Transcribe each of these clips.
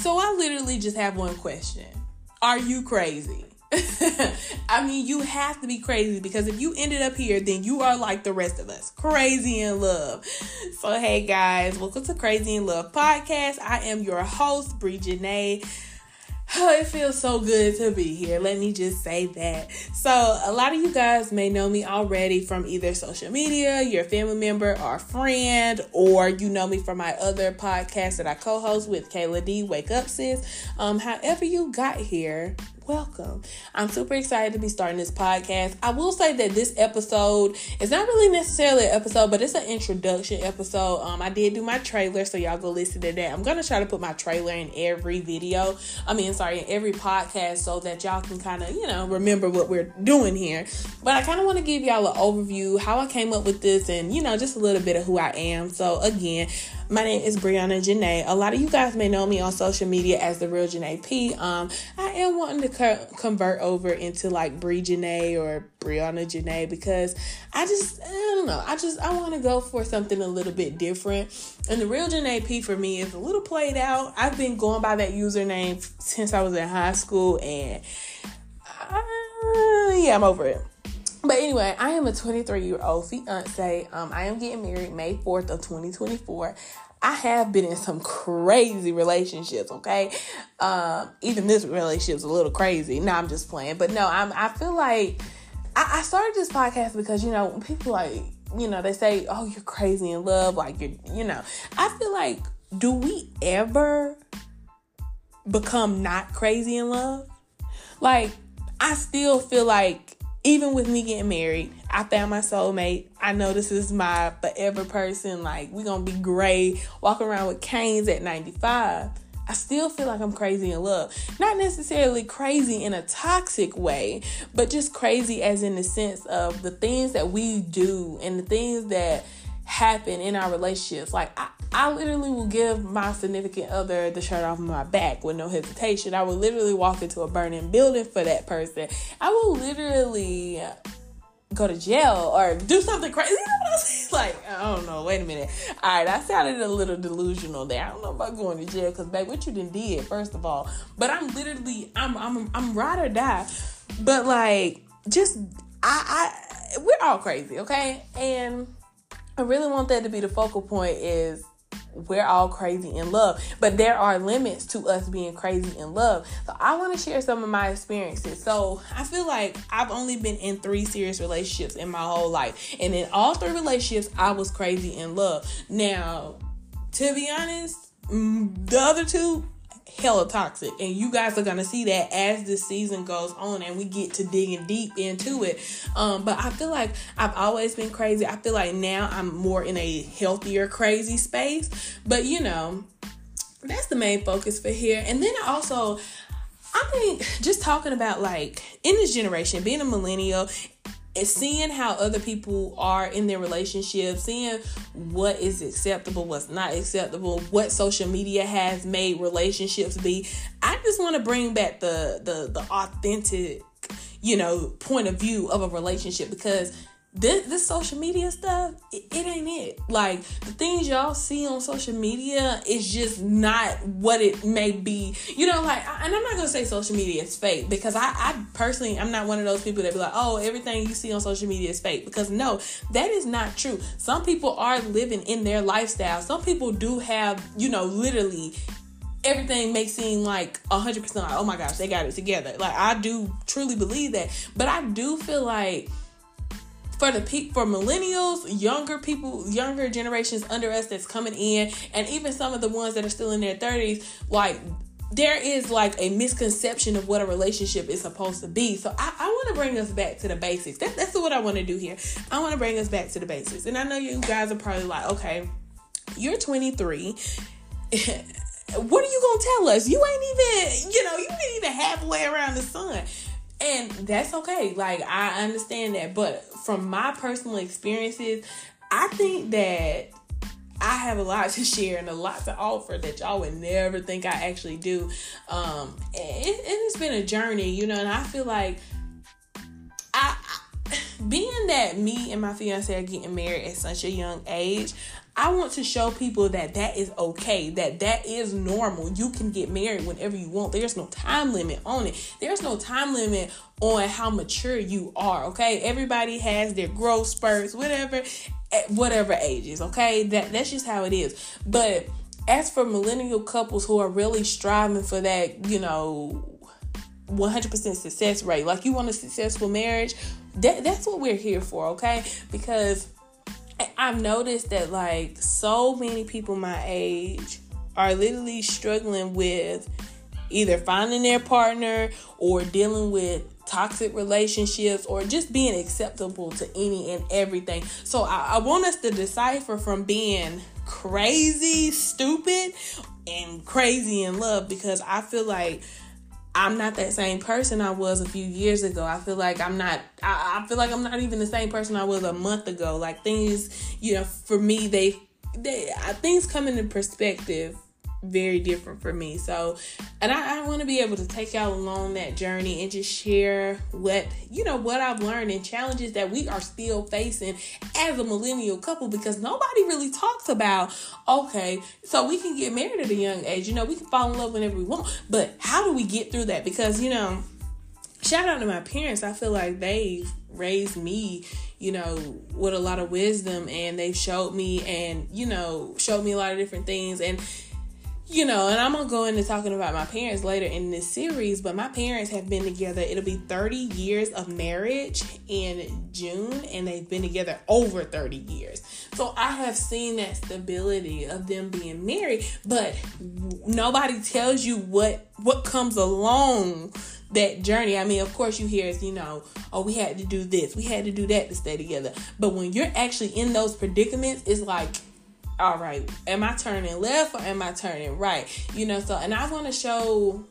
So I literally just have one question. Are you crazy? I mean, you have to be crazy because if you ended up here, then you are like the rest of us, crazy in love. So, hey guys, welcome to Krazy in Love podcast. I am your host, Bree Janae. Oh, it feels so good to be here. Let me just say that. So, a lot of you guys may know me already from either social media, your family member or friend, or you know me from my other podcast that I co host with Kayla D. Wake Up Sis. Um, however, you got here, welcome. I'm super excited to be starting this podcast. I will say that this episode is not really necessarily an episode, but it's an introduction episode. Um, I did do my trailer, so y'all go listen to that. I'm gonna try to put my trailer in every video. I mean, sorry, in every podcast, so that y'all can kind of, you know, remember what we're doing here. But I kind of want to give y'all an overview how I came up with this, and you know, just a little bit of who I am. So again. My name is Brianna Janae. A lot of you guys may know me on social media as the real Janae P. Um, I am wanting to co- convert over into like Brie Janae or Brianna Janae because I just I don't know. I just I want to go for something a little bit different. And the real Janae P for me is a little played out. I've been going by that username since I was in high school, and uh, yeah, I'm over it. But anyway, I am a 23 year old fiance. Um, I am getting married May 4th of 2024. I have been in some crazy relationships, okay? Um, even this relationship's a little crazy. No, I'm just playing. But no, I'm I feel like I, I started this podcast because, you know, people like, you know, they say, Oh, you're crazy in love, like you're you know. I feel like, do we ever become not crazy in love? Like, I still feel like even with me getting married, I found my soulmate. I know this is my forever person. Like, we're to be gray, walking around with canes at 95. I still feel like I'm crazy in love. Not necessarily crazy in a toxic way, but just crazy as in the sense of the things that we do and the things that happen in our relationships. Like, I, I literally will give my significant other the shirt off my back with no hesitation. I will literally walk into a burning building for that person. I will literally go to jail or do something crazy. You know what I'm saying? Like, I don't know. Wait a minute. All right, I sounded a little delusional there. I don't know about going to jail because, babe, what you done did, first of all. But I'm literally, I'm, I'm, I'm ride or die. But like, just, I, I, we're all crazy, okay? And I really want that to be the focal point is we're all crazy in love, but there are limits to us being crazy in love. So I want to share some of my experiences. So I feel like I've only been in three serious relationships in my whole life, and in all three relationships, I was crazy in love. Now, to be honest, mm, the other two hella toxic. And you guys are gonna see that as the season goes on and we get to digging deep into it. Um but i feel like i've always been crazy. I feel like now i'm more in a healthier crazy space. But you know that's the main focus for here. And then also i think just talking about like in this generation being a millennial seeing how other people are in their relationships, seeing what is acceptable, what's not acceptable, what social media has made relationships be. I just want to bring back the the the authentic, you know, point of view of a relationship because this this social media stuff, it, it, ain't it. Like the things y'all see on social media is just not what it may be. You know, like, and I'm not gonna say social media is fake because I, I personally, I'm not one of those people that be like, oh, everything you see on social media is fake. Because no, that is not true. Some people are living in their lifestyle. Some people do have, you know, literally everything may seem like 100% like, oh my gosh, they got it together. Like, I do truly believe that. But I do feel like for the pe- for millennials, younger people, younger generations under us that's coming in, and even some of the ones that are still in their 30s, like there is like a misconception of what a relationship is supposed to be. So I, I want to bring us back to the basics. That, that's what I want to do here. I want to bring us back to the basics. And I know you guys are probably like, okay, you're 23. what are you gonna tell us? You ain't even, you know, you ain't even halfway around the sun. And that's okay. Like I understand that, but from my personal experiences, I think that I have a lot to share and a lot to offer that y'all would never think I actually do. Um, it, it has been a journey, you know, and I feel like I, I being that me and my fiance are getting married at such a young age, I want to show people that that is okay, that that is normal. You can get married whenever you want. There's no time limit on it. There's no time limit on how mature you are, okay? Everybody has their growth spurts, whatever, at whatever ages, okay? That that's just how it is. But as for millennial couples who are really striving for that, you know, 100% success rate, like you want a successful marriage, that that's what we're here for, okay? Because I've noticed that like so many people my age are literally struggling with either finding their partner or dealing with toxic relationships or just being acceptable to any and everything. So I, I want us to decipher from being crazy, stupid, and crazy in love because I feel like I'm not that same person I was a few years ago. I feel like I'm not I, I, feel like I'm not even the same person I was a month ago. Like things, you know, for me they they things come into perspective very different for me. So, and I, I want to be able to take y'all along that journey and just share what, you know, what I've learned and challenges that we are still facing as a millennial couple because nobody really talks about, okay, so we can get married at a young age, you know, we can fall in love whenever we want, but how do we get through that? Because, you know, shout out to my parents. I feel like they've raised me, you know, with a lot of wisdom and they've showed me and, you know, showed me a lot of different things. And, you know, and I'm gonna go into talking about my parents later in this series, but my parents have been together. It'll be 30 years of marriage in June, and they've been together over 30 years. So I have seen that stability of them being married, but nobody tells you what what comes along that journey. I mean, of course, you hear, you know, oh, we had to do this, we had to do that to stay together. But when you're actually in those predicaments, it's like all right, am I turning left or am I turning right? You know, so and I want to show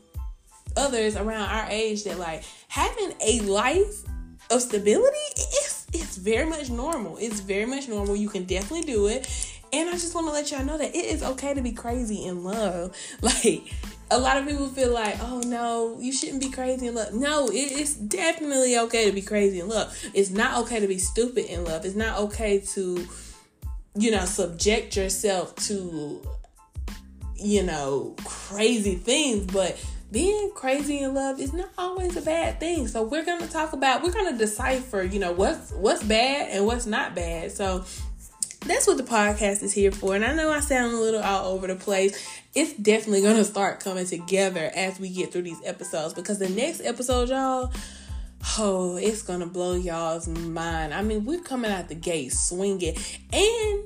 others around our age that like having a life of stability is it's very much normal. It's very much normal. You can definitely do it. And I just want to let y'all know that it is okay to be crazy in love. Like a lot of people feel like, oh no, you shouldn't be crazy in love. No, it, it's definitely okay to be crazy in love. It's not okay to be stupid in love. It's not okay to you know, subject yourself to, you know, crazy things, but being crazy in love is not always a bad thing. So we're gonna talk about we're gonna decipher, you know, what's what's bad and what's not bad. So that's what the podcast is here for. And I know I sound a little all over the place. It's definitely gonna start coming together as we get through these episodes because the next episode, y'all, oh, it's gonna blow y'all's mind. I mean, we're coming out the gate swinging, and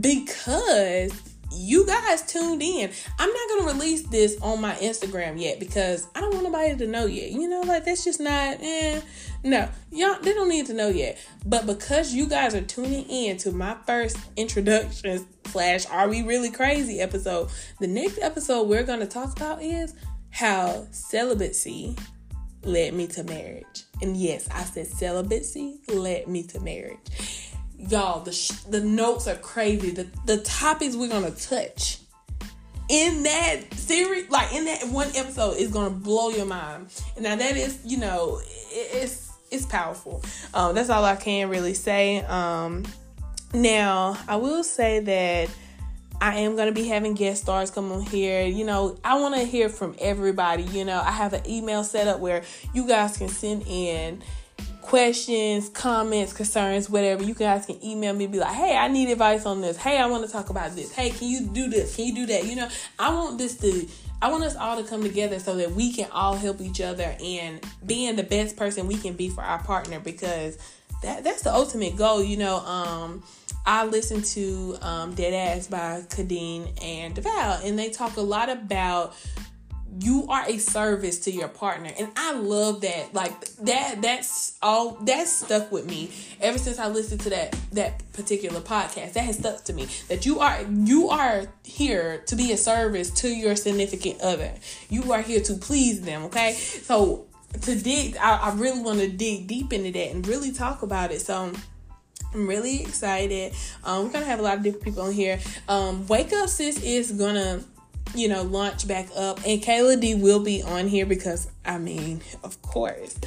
because you guys tuned in. I'm not gonna release this on my Instagram yet because I don't want nobody to know yet. You know, like that's just not eh. No, y'all they don't need to know yet. But because you guys are tuning in to my first introduction slash Are We Really Crazy episode, the next episode we're gonna talk about is how celibacy led me to marriage. And yes, I said celibacy led me to marriage. Y'all, the sh- the notes are crazy. The the topics we're gonna touch in that series, like in that one episode, is gonna blow your mind. And now that is, you know, it's it's powerful. Um, that's all I can really say. Um, now I will say that I am going to be having guest stars come on here. You know, I want to hear from everybody. You know, I have an email set up where you guys can send in questions, comments, concerns, whatever. You guys can email me, be like, hey, I need advice on this. Hey, I want to talk about this. Hey, can you do this? Can you do that? You know, I want this to. I want us all to come together so that we can all help each other and being the best person we can be for our partner because that that's the ultimate goal, you know. Um I listened to um, Deadass by Khadeen and Devale, and they talk a lot about you are a service to your partner and i love that. Like that that's all that's stuck with me ever since i listened to that that particular podcast. That has stuck to me that you are you are here to be a service to your significant other. You are here to please them okay? So to dig i, I really want to dig deep into that and really talk about it. So I'm really excited. Um, we're gonna have a lot of different people on here. Um, Wake Up Sis is gonna you know, launch back up. And Kayla D will be on here because, I mean, of course.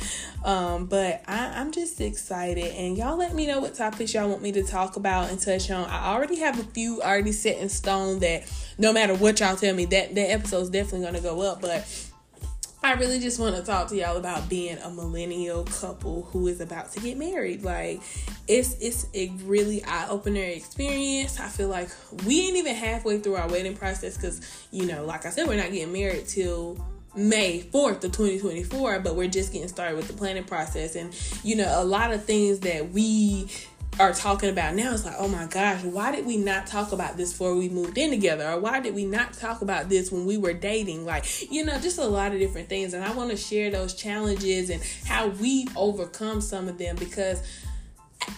Um, but I, I'm just excited. And y'all let me know what topics y'all want me to talk about and touch on. I already have a few already set in stone that no matter what y'all tell me, that, that episode's definitely to go up. But I really just want to talk to y'all about being a millennial couple who is about to get married. Like it's it's a really eye opener experience. I feel like we ain't even halfway through our wedding process because you know, like I said, we're not getting married till May 4th of 2024, but we're just getting started with the planning process. And, you know, a lot of things that we are talking about now it's like oh my gosh why did we not talk about this before we moved in together? Or why did we not talk about this when we were dating? Like you know just a lot of different things. And i want to share those challenges and how we've overcome some of them because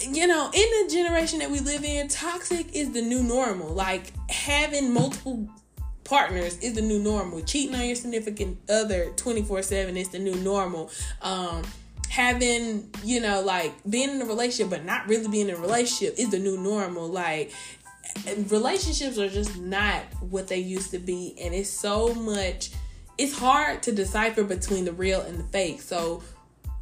you know in the generation that we live in toxic is the new normal. Like having multiple partners is the new normal. Cheating on your significant other 24-7 is the new normal. Um having, you know, like being in a relationship but not really being in a relationship is the new normal. Like relationships are just not what they used to be and it's so much it's hard to decipher between the real and the fake. So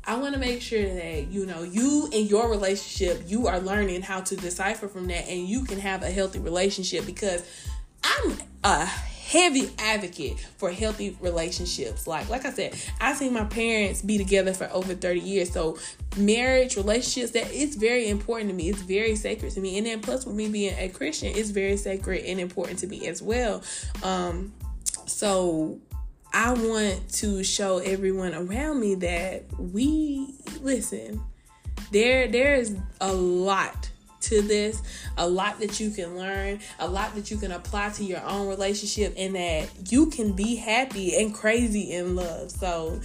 I want to make sure that you know you in your relationship you are learning how to decipher from that and you can have a healthy relationship because I'm a heavy advocate for healthy relationships. Like like I said, I seen my parents be together for over 30 years. So marriage, relationships, that it's very important to me. It's very sacred to me. And then plus with me being a Christian, it's very sacred and important to me as well. Um so I want to show everyone around me that we listen. There there is a lot to this, a lot that you can learn, a lot that you can apply to your own relationship, and that you can be happy and crazy in love. So,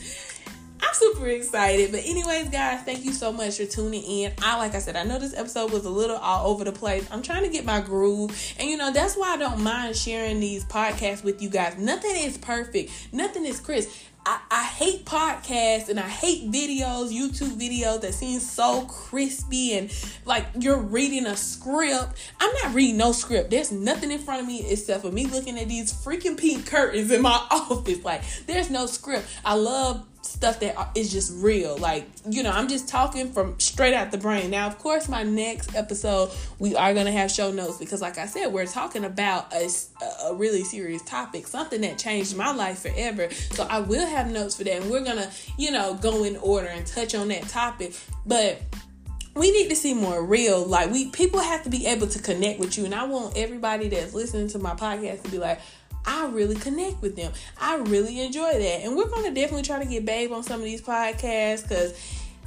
I'm super excited. But anyways, guys, thank you so much for tuning in. I like I said, I know this episode was a little all over the place. I'm trying to get my groove. And you know, that's why I don't mind sharing these podcasts with you guys. Nothing is perfect. Nothing is crisp. I, I hate podcasts and I hate videos, YouTube videos that seem so crispy and like you're reading a script. I'm not reading no script. There's nothing in front of me except for me looking at these freaking pink curtains in my office. Like there's no script. I love stuff that is just real. Like, you know, I'm just talking from straight out the brain. Now, of course, my next episode, we are going to have show notes because, like I said, we're talking about a, a really serious topic, something that changed my life forever. So I will have notes for that. And we're going to, you know, go in order and touch on that topic. But we need to see more real like we people have to be able to connect with you and i want everybody that's listening to my podcast to be like I really connect with them. I really enjoy that. And we're going to definitely try to get Babe on some of these podcasts because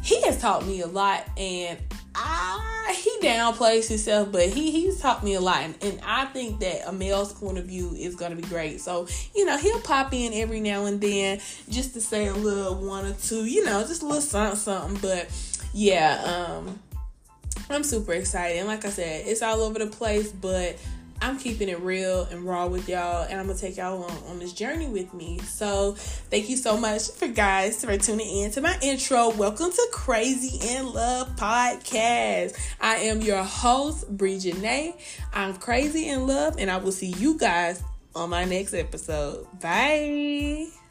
he has taught me a lot and I, he downplays himself, but he he's taught me a lot, and, and I think that a male's point of view is gonna be great. So you know he'll pop in every now and then just to say a little one or two, you know, just a little something, something. But yeah, um, I'm super excited, and like I said, it's all over the place, but I'm keeping it real and raw with y'all, and I'm gonna take y'all on, on this journey with me. So, thank you so much for guys for tuning in to my intro. Welcome to Krazy in Love Podcast. I am your host, Bree Janae. I'm crazy in love, and I will see you guys on my next episode. Bye.